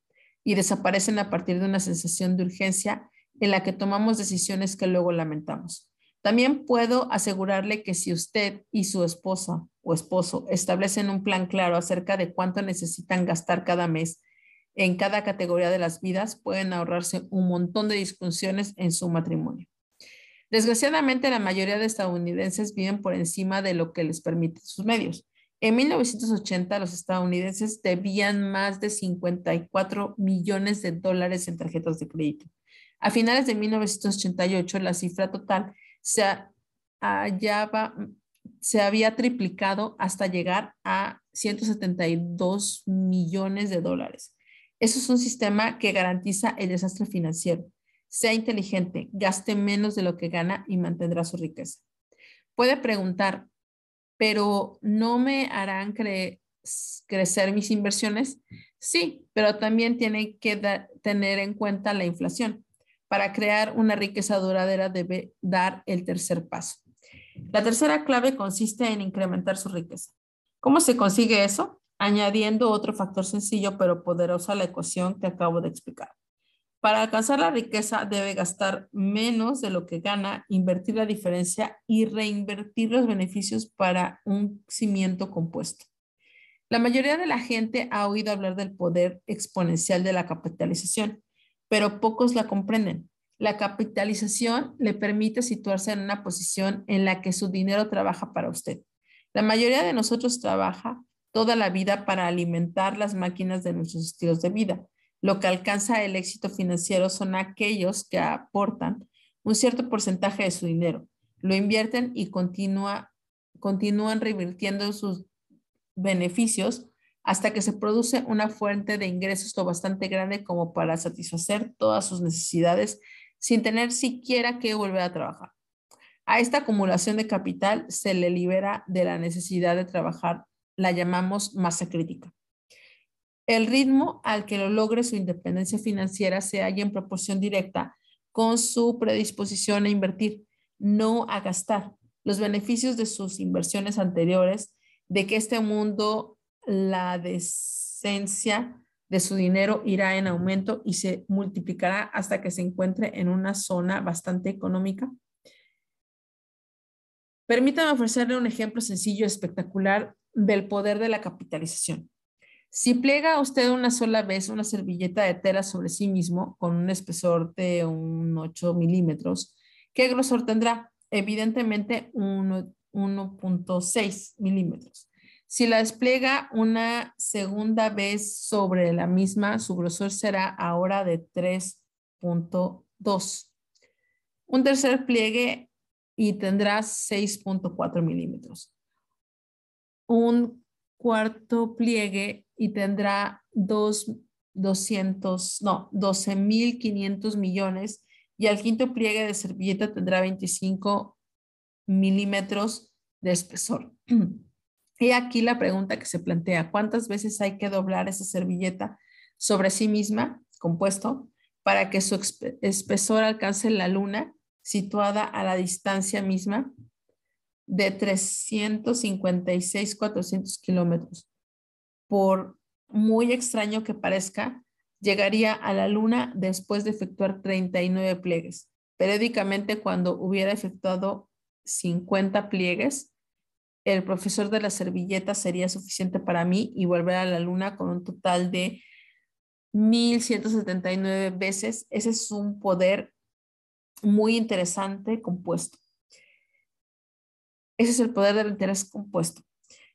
y desaparecen a partir de una sensación de urgencia en la que tomamos decisiones que luego lamentamos. También puedo asegurarle que si usted y su esposa o esposo establecen un plan claro acerca de cuánto necesitan gastar cada mes en cada categoría de las vidas, pueden ahorrarse un montón de discusiones en su matrimonio. Desgraciadamente, la mayoría de estadounidenses viven por encima de lo que les permiten sus medios. En 1980, los estadounidenses debían más de 54 millones de dólares en tarjetas de crédito. A finales de 1988, la cifra total se, hallaba, se había triplicado hasta llegar a 172 millones de dólares. Eso es un sistema que garantiza el desastre financiero. Sea inteligente, gaste menos de lo que gana y mantendrá su riqueza. Puede preguntar, pero ¿no me harán crecer mis inversiones? Sí, pero también tiene que tener en cuenta la inflación. Para crear una riqueza duradera debe dar el tercer paso. La tercera clave consiste en incrementar su riqueza. ¿Cómo se consigue eso? Añadiendo otro factor sencillo pero poderoso a la ecuación que acabo de explicar. Para alcanzar la riqueza debe gastar menos de lo que gana, invertir la diferencia y reinvertir los beneficios para un cimiento compuesto. La mayoría de la gente ha oído hablar del poder exponencial de la capitalización, pero pocos la comprenden. La capitalización le permite situarse en una posición en la que su dinero trabaja para usted. La mayoría de nosotros trabaja toda la vida para alimentar las máquinas de nuestros estilos de vida. Lo que alcanza el éxito financiero son aquellos que aportan un cierto porcentaje de su dinero, lo invierten y continúa, continúan revirtiendo sus beneficios hasta que se produce una fuente de ingresos lo bastante grande como para satisfacer todas sus necesidades sin tener siquiera que volver a trabajar. A esta acumulación de capital se le libera de la necesidad de trabajar, la llamamos masa crítica. El ritmo al que lo logre su independencia financiera se halla en proporción directa con su predisposición a invertir, no a gastar. Los beneficios de sus inversiones anteriores de que este mundo, la decencia de su dinero irá en aumento y se multiplicará hasta que se encuentre en una zona bastante económica. Permítame ofrecerle un ejemplo sencillo espectacular del poder de la capitalización. Si plega usted una sola vez una servilleta de tela sobre sí mismo con un espesor de un 8 milímetros, ¿qué grosor tendrá? Evidentemente, un 1.6 milímetros. Si la despliega una segunda vez sobre la misma, su grosor será ahora de 3.2. Un tercer pliegue y tendrá 6.4 milímetros. Un cuarto pliegue y tendrá 200, no, 12.500 millones. Y al quinto pliegue de servilleta tendrá 25 milímetros de espesor. Y aquí la pregunta que se plantea, ¿cuántas veces hay que doblar esa servilleta sobre sí misma, compuesto, para que su espesor alcance la luna situada a la distancia misma de 356, 400 kilómetros? Por muy extraño que parezca, llegaría a la luna después de efectuar 39 pliegues. Periódicamente, cuando hubiera efectuado 50 pliegues, el profesor de la servilleta sería suficiente para mí y volver a la luna con un total de 1179 veces. Ese es un poder muy interesante compuesto. Ese es el poder del interés compuesto.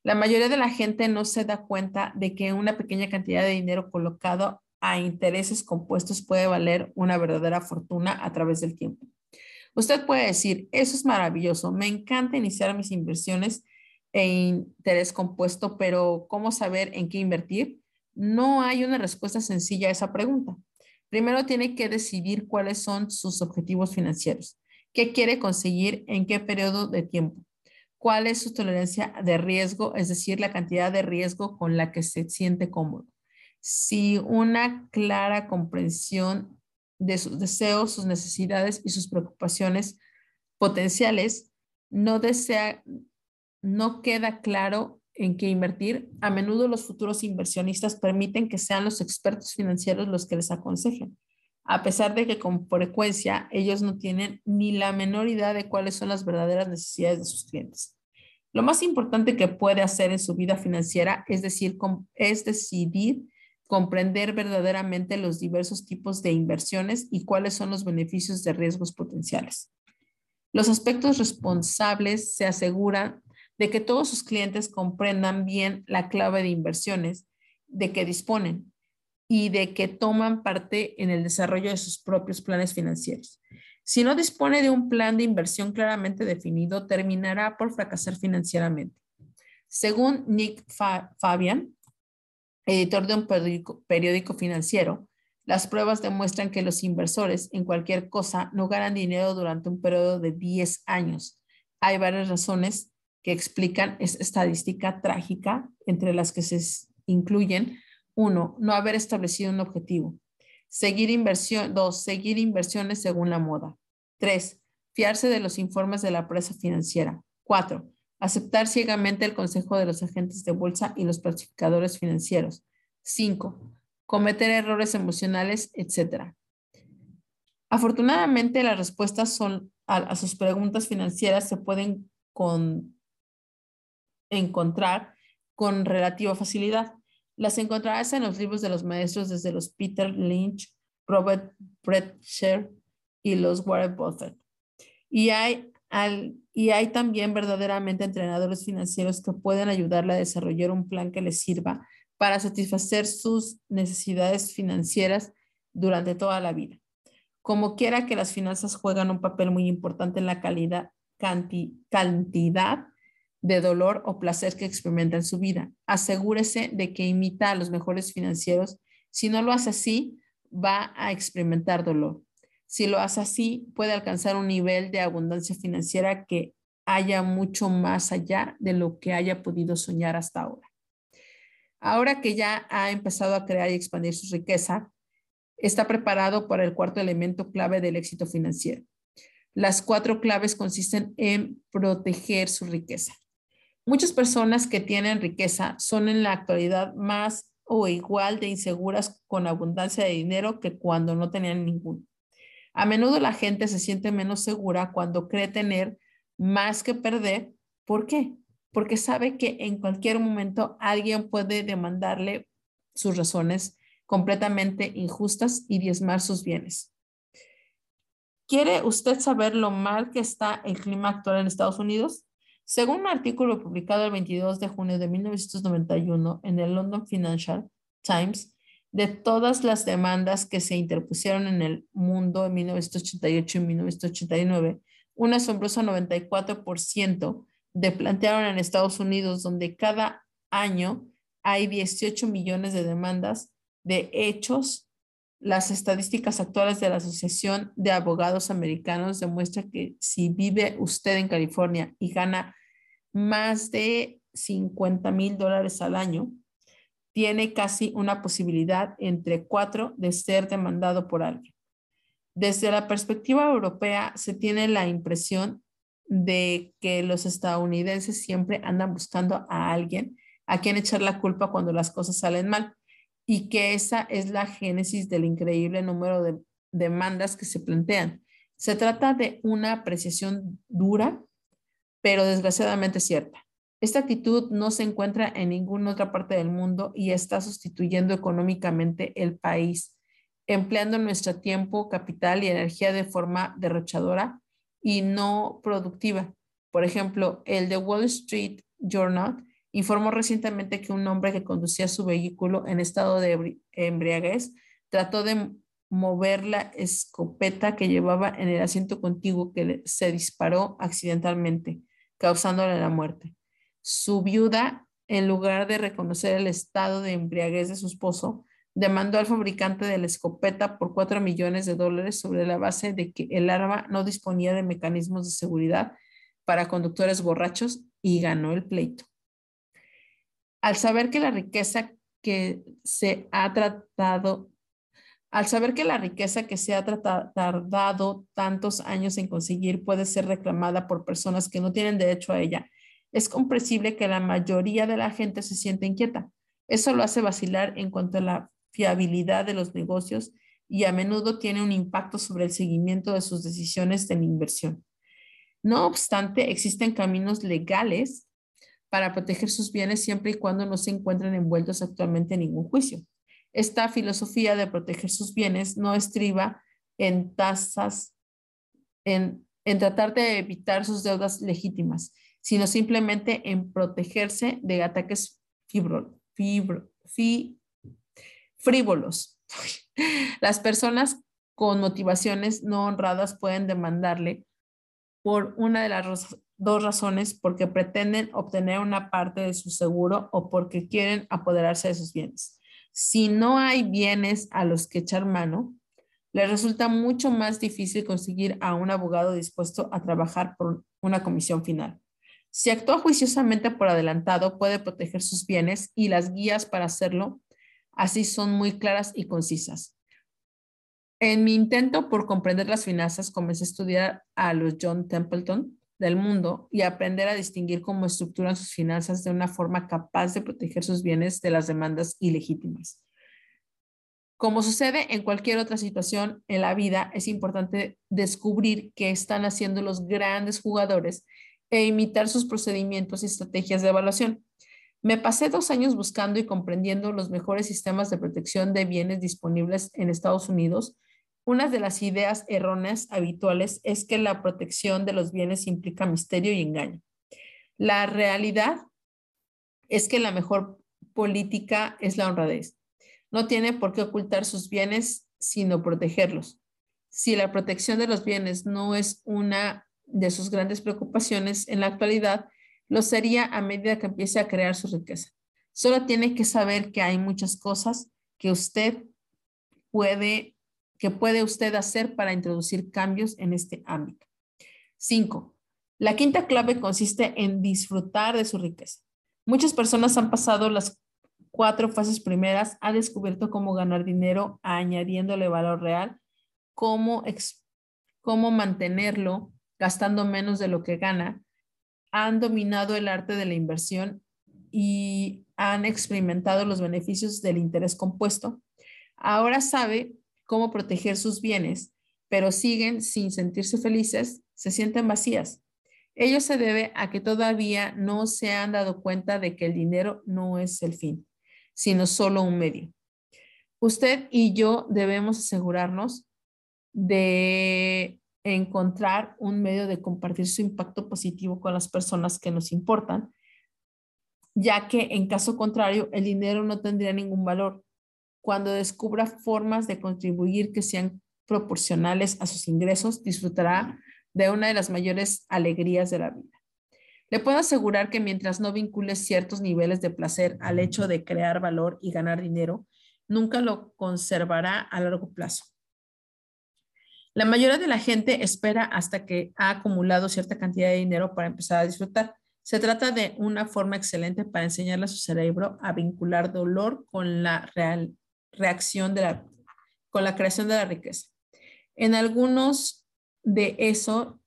La mayoría de la gente no se da cuenta de que una pequeña cantidad de dinero colocado a intereses compuestos puede valer una verdadera fortuna a través del tiempo. Usted puede decir, eso es maravilloso, me encanta iniciar mis inversiones en interés compuesto, pero ¿cómo saber en qué invertir? No hay una respuesta sencilla a esa pregunta. Primero tiene que decidir cuáles son sus objetivos financieros, qué quiere conseguir en qué periodo de tiempo, cuál es su tolerancia de riesgo, es decir, la cantidad de riesgo con la que se siente cómodo. Si una clara comprensión de sus deseos, sus necesidades y sus preocupaciones potenciales, no desea, no queda claro en qué invertir. A menudo los futuros inversionistas permiten que sean los expertos financieros los que les aconsejen, a pesar de que con frecuencia ellos no tienen ni la menor idea de cuáles son las verdaderas necesidades de sus clientes. Lo más importante que puede hacer en su vida financiera es, decir, es decidir comprender verdaderamente los diversos tipos de inversiones y cuáles son los beneficios de riesgos potenciales. Los aspectos responsables se aseguran de que todos sus clientes comprendan bien la clave de inversiones de que disponen y de que toman parte en el desarrollo de sus propios planes financieros. Si no dispone de un plan de inversión claramente definido, terminará por fracasar financieramente. Según Nick Fabian, editor de un periódico, financiero, Las pruebas demuestran que los inversores en cualquier cosa no ganan dinero durante un periodo de 10 años. Hay varias razones que explican esta estadística trágica, entre las que se incluyen, uno, no haber establecido un objetivo. Seguir inversión, dos, seguir inversiones según la moda. Tres, fiarse de los informes de la empresa financiera. Cuatro, aceptar ciegamente el consejo de los agentes de bolsa y los clasificadores financieros. Cinco, cometer errores emocionales, etc. Afortunadamente, las respuestas son a, sus preguntas financieras se pueden encontrar con relativa facilidad. Las encontrarás en los libros de los maestros desde los Peter Lynch, Robert Brettcher y los Warren Buffett. Y hay, y hay también verdaderamente entrenadores financieros que pueden ayudarle a desarrollar un plan que les sirva para satisfacer sus necesidades financieras durante toda la vida. Como quiera que las finanzas juegan un papel muy importante en la calidad, cantidad de dolor o placer que experimenta en su vida. Asegúrese de que imita a los mejores financieros. Si no lo hace así, va a experimentar dolor. Si lo hace así, puede alcanzar un nivel de abundancia financiera que haya mucho más allá de lo que haya podido soñar hasta ahora. Ahora que ya ha empezado a crear y expandir su riqueza, está preparado para el cuarto elemento clave del éxito financiero. Las cuatro claves consisten en proteger su riqueza. Muchas personas que tienen riqueza son en la actualidad más o igual de inseguras con abundancia de dinero que cuando no tenían ninguno. A menudo la gente se siente menos segura cuando cree tener más que perder. ¿Por qué? porque sabe que en cualquier momento alguien puede demandarle sus razones completamente injustas y diezmar sus bienes. ¿Quiere usted saber lo mal que está el clima actual en Estados Unidos? Según un artículo publicado el 22 de junio de 1991 en el London Financial Times, de todas las demandas que se interpusieron en el mundo en 1988 y 1989, un asombroso 94% de plantearon en Estados Unidos, donde cada año hay 18 millones de demandas de hechos. Las estadísticas actuales de la Asociación de Abogados Americanos demuestran que si vive usted en California y gana más de 50 mil dólares al año, tiene casi una posibilidad entre cuatro de ser demandado por alguien. Desde la perspectiva europea, se tiene la impresión de que los estadounidenses siempre andan buscando a alguien a quien echar la culpa cuando las cosas salen mal y que esa es la génesis del increíble número de demandas que se plantean. Se trata de una apreciación dura, pero desgraciadamente cierta. Esta actitud no se encuentra en ninguna otra parte del mundo y está sustituyendo económicamente el país, empleando nuestro tiempo, capital y energía de forma derrochadora y no productiva. Por ejemplo, el The Wall Street Journal informó recientemente que un hombre que conducía su vehículo en estado de embriaguez trató de mover la escopeta que llevaba en el asiento contiguo que se disparó accidentalmente, causándole la muerte. Su viuda, en lugar de reconocer el estado de embriaguez de su esposo, demandó al fabricante de la escopeta por 4 millones de dólares sobre la base de que el arma no disponía de mecanismos de seguridad para conductores borrachos y ganó el pleito. Al saber que la riqueza que se ha tratado, al saber que la riqueza que se ha tardado tantos años en conseguir puede ser reclamada por personas que no tienen derecho a ella, es comprensible que la mayoría de la gente se siente inquieta. Eso lo hace vacilar en cuanto a la fiabilidad de los negocios y a menudo tiene un impacto sobre el seguimiento de sus decisiones de inversión. No obstante, existen caminos legales para proteger sus bienes siempre y cuando no se encuentren envueltos actualmente en ningún juicio. Esta filosofía de proteger sus bienes no estriba en tasas, en, tratar de evitar sus deudas legítimas, sino simplemente en protegerse de ataques fibro, fibro, frívolos. Las personas con motivaciones no honradas pueden demandarle por una de las dos razones, porque pretenden obtener una parte de su seguro o porque quieren apoderarse de sus bienes. Si no hay bienes a los que echar mano, le resulta mucho más difícil conseguir a un abogado dispuesto a trabajar por una comisión final. Si actúa juiciosamente por adelantado, puede proteger sus bienes y las guías para hacerlo así son muy claras y concisas. En mi intento por comprender las finanzas, comencé a estudiar a los John Templeton del mundo y aprender a distinguir cómo estructuran sus finanzas de una forma capaz de proteger sus bienes de las demandas ilegítimas. Como sucede en cualquier otra situación en la vida, es importante descubrir qué están haciendo los grandes jugadores e imitar sus procedimientos y estrategias de evaluación. Me pasé dos años buscando y comprendiendo los mejores sistemas de protección de bienes disponibles en Estados Unidos una de las ideas erróneas habituales es que la protección de los bienes implica misterio y engaño. La realidad es que la mejor política es la honradez. No tiene por qué ocultar sus bienes, sino protegerlos. Si la protección de los bienes no es una de sus grandes preocupaciones en la actualidad, lo sería a medida que empiece a crear su riqueza. Solo tiene que saber que hay muchas cosas que usted puede ¿Qué puede usted hacer para introducir cambios en este ámbito? Cinco, la quinta clave consiste en disfrutar de su riqueza. Muchas personas han pasado las cuatro fases primeras, han descubierto cómo ganar dinero añadiéndole valor real, cómo, cómo mantenerlo gastando menos de lo que gana, han dominado el arte de la inversión y han experimentado los beneficios del interés compuesto. Ahora sabe cómo proteger sus bienes, pero siguen sin sentirse felices, se sienten vacías. Ello se debe a que todavía no se han dado cuenta de que el dinero no es el fin, sino solo un medio. Usted y yo debemos asegurarnos de encontrar un medio de compartir su impacto positivo con las personas que nos importan, ya que en caso contrario el dinero no tendría ningún valor cuando descubra formas de contribuir que sean proporcionales a sus ingresos, disfrutará de una de las mayores alegrías de la vida. Le puedo asegurar que mientras no vincule ciertos niveles de placer al hecho de crear valor y ganar dinero, nunca lo conservará a largo plazo. La mayoría de la gente espera hasta que ha acumulado cierta cantidad de dinero para empezar a disfrutar. Se trata de una forma excelente para enseñarle a su cerebro a vincular dolor con la real, reacción de la, con la creación de la riqueza. En algunos de eso,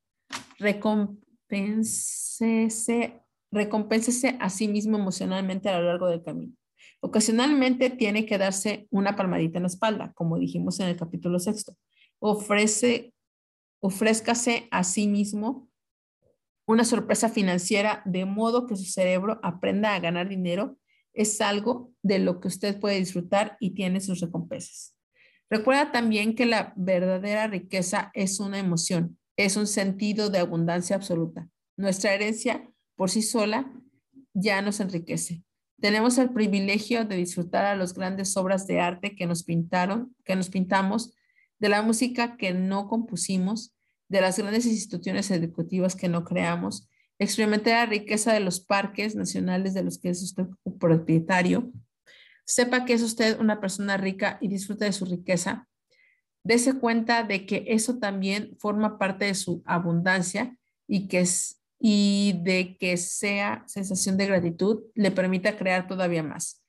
recompénsese, recompénsese a sí mismo emocionalmente a lo largo del camino. Ocasionalmente tiene que darse una palmadita en la espalda, como dijimos en el capítulo sexto. Ofrece, ofrézcase a sí mismo una sorpresa financiera de modo que su cerebro aprenda a ganar dinero es algo de lo que usted puede disfrutar y tiene sus recompensas. Recuerda también que la verdadera riqueza es una emoción, es un sentido de abundancia absoluta. Nuestra herencia por sí sola ya nos enriquece. Tenemos el privilegio de disfrutar a las grandes obras de arte que nos pintaron, que nos pintamos, de la música que no compusimos, de las grandes instituciones educativas que no creamos, Experimente la riqueza de los parques nacionales de los que es usted propietario. Sepa que es usted una persona rica y disfruta de su riqueza. Dese cuenta de que eso también forma parte de su abundancia y que es, y de que sea sensación de gratitud le permita crear todavía más.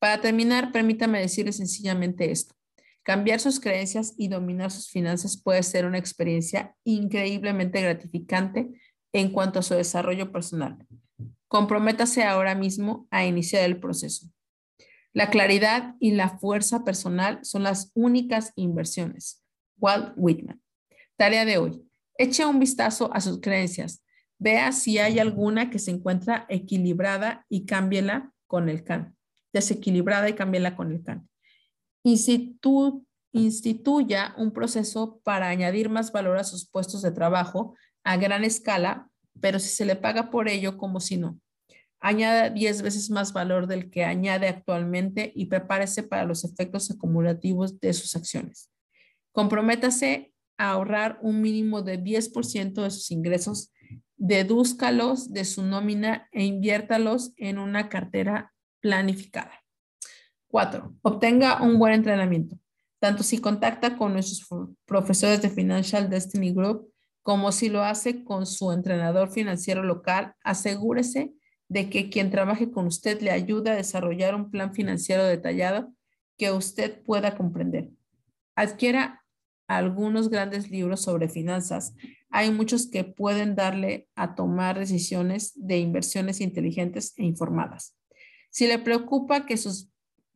Para terminar, permítame decirle sencillamente esto. Cambiar sus creencias y dominar sus finanzas puede ser una experiencia increíblemente gratificante en cuanto a su desarrollo personal. Comprométase ahora mismo a iniciar el proceso. La claridad y la fuerza personal son las únicas inversiones. Walt Whitman. Tarea de hoy. Eche un vistazo a sus creencias. Vea si hay alguna que se encuentra equilibrada y cámbiela con el can. Desequilibrada y cámbiela con el can. instituya un proceso para añadir más valor a sus puestos de trabajo a gran escala, pero si se le paga por ello como si no. Añada 10 veces más valor del que añade actualmente y prepárese para los efectos acumulativos de sus acciones. Comprométase a ahorrar un mínimo de 10% de sus ingresos, dedúzcalos de su nómina e inviértalos en una cartera planificada. Cuatro, obtenga un buen entrenamiento, tanto si contacta con nuestros profesores de Financial Destiny Group como si lo hace con su entrenador financiero local, asegúrese de que quien trabaje con usted le ayude a desarrollar un plan financiero detallado que usted pueda comprender. Adquiera algunos grandes libros sobre finanzas. Hay muchos que pueden darle a tomar decisiones de inversiones inteligentes e informadas. Si le preocupa que sus,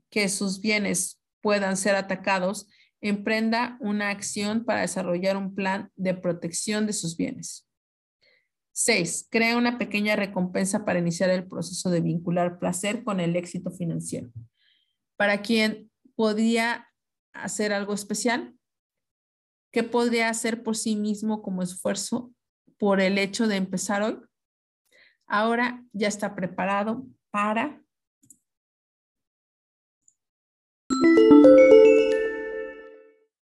que sus bienes puedan ser atacados, emprenda una acción para desarrollar un plan de protección de sus bienes. 6. Crea una pequeña recompensa para iniciar el proceso de vincular placer con el éxito financiero. Para quien podría hacer algo especial, ¿qué podría hacer por sí mismo como esfuerzo por el hecho de empezar hoy? Ahora ya está preparado para